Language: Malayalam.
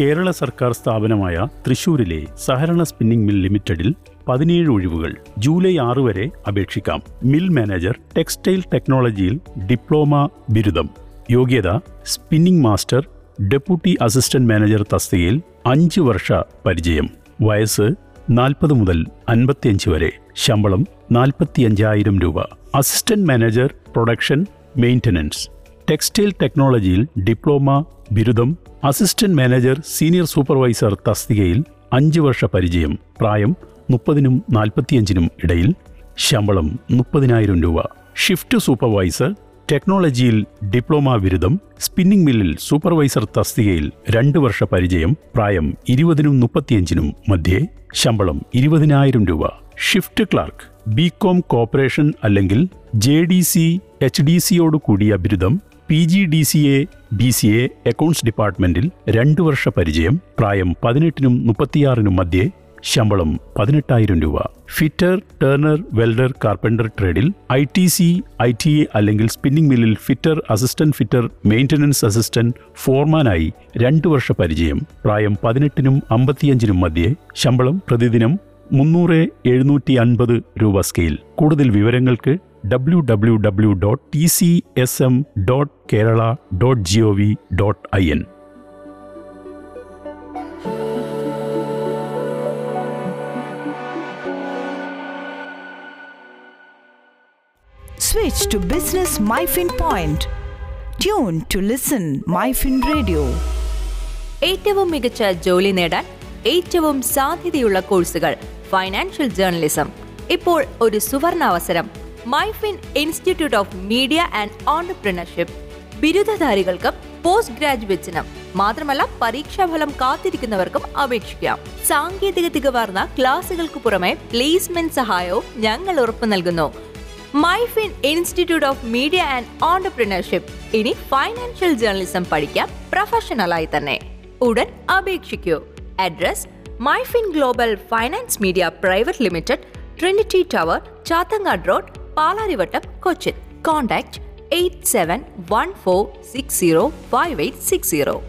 കേരള സർക്കാർ സ്ഥാപനമായ തൃശൂരിലെ സഹരണ സ്പിന്നിംഗ് മിൽ ലിമിറ്റഡിൽ പതിനേഴ് ഒഴിവുകൾ ജൂലൈ ആറ് വരെ അപേക്ഷിക്കാം. മിൽ മാനേജർ ടെക്സ്റ്റൈൽ ടെക്നോളജിയിൽ ഡിപ്ലോമ ബിരുദം. യോഗ്യത spinning master deputy assistant manager തസ്തികയിൽ അഞ്ച് വർഷ പരിചയം. വയസ്സ് നാൽപ്പത് മുതൽ അൻപത്തിയഞ്ച് വരെ. ശമ്പളം നാൽപ്പത്തിയഞ്ചായിരം രൂപ. Assistant manager production maintenance textile ടെക്നോളജിയിൽ ഡിപ്ലോമ ബിരുദം അസിസ്റ്റന്റ് മാനേജർ സീനിയർ സൂപ്പർവൈസർ തസ്തികയിൽ അഞ്ച് വർഷ പരിചയം പ്രായം മുപ്പതിനും നാൽപ്പത്തിയഞ്ചിനും ഇടയിൽ ശമ്പളം മുപ്പതിനായിരം രൂപ. ഷിഫ്റ്റ് സൂപ്പർവൈസർ ടെക്നോളജിയിൽ ഡിപ്ലോമ ബിരുദം സ്പിന്നിംഗ് മില്ലിൽ സൂപ്പർവൈസർ തസ്തികയിൽ രണ്ട് വർഷ പരിചയം പ്രായം ഇരുപതിനും മുപ്പത്തിയഞ്ചിനും മധ്യേ ശമ്പളം ഇരുപതിനായിരം രൂപ. Shift clerk B com corporation അല്ലെങ്കിൽ J D C H D സിയോട് കൂടിയ ബിരുദം P G D C A B C A accounts ഡിപ്പാർട്ട്മെന്റിൽ രണ്ട് വർഷ പരിചയം പ്രായം പതിനെട്ടിനും മുപ്പത്തിയാറിനും മധ്യേ ശമ്പളം പതിനെട്ടായിരം രൂപ. Fitter turner welder carpenter ട്രേഡിൽ I T C I T A അല്ലെങ്കിൽ സ്പിന്നിംഗ് മില്ലിൽ fitter assistant fitter maintenance assistant ഫോർമാനായി രണ്ട് വർഷ പരിചയം പ്രായം പതിനെട്ടിനും അമ്പത്തിയഞ്ചിനും മധ്യേ ശമ്പളം പ്രതിദിനം മുന്നൂറ് എഴുന്നൂറ്റി അൻപത് രൂപ സ്കെയിൽ. കൂടുതൽ വിവരങ്ങൾക്ക് W W W dot T C S M dot Kerala dot G O V dot I N Switch to Business MyFin Point. Tune to listen MyFin Radio. ഏറ്റവും മികച്ച ജോലി നേടാൻ ഏറ്റവും സാധ്യതയുള്ള കോഴ്സുകൾ ഫൈനാൻഷ്യൽ ജേർണലിസം ഇപ്പോൾ ഒരു സുവർണ അവസരം Myfin Institute of Media and Entrepreneurship. ബിരുദധാരികൾക്കും post ഗ്രാജുവേറ്റ്സിനും മാത്രമല്ല പരീക്ഷാഫലം കാത്തിരിക്കുന്നവർക്കും അപേക്ഷിക്കാം. സാങ്കേതിക തികവാർന്ന ക്ലാസുകൾക്ക് പുറമെ പ്ലേസ്മെന്റ് സഹായവും ഞങ്ങൾ ഉറപ്പു നൽകുന്നു. Myfin Institute of Media and Entrepreneurship. ഇനി ഫൈനാൻഷ്യൽ ജേർണലിസം പഠിക്കാം പ്രൊഫഷണലായി തന്നെ. ഉടൻ അപേക്ഷിക്കൂ. Address Myfin Global Finance Media Private Limited Trinity Tower Chathangad Road Palarivattom Cochin. Contact eight seven one four six zero five eight six zero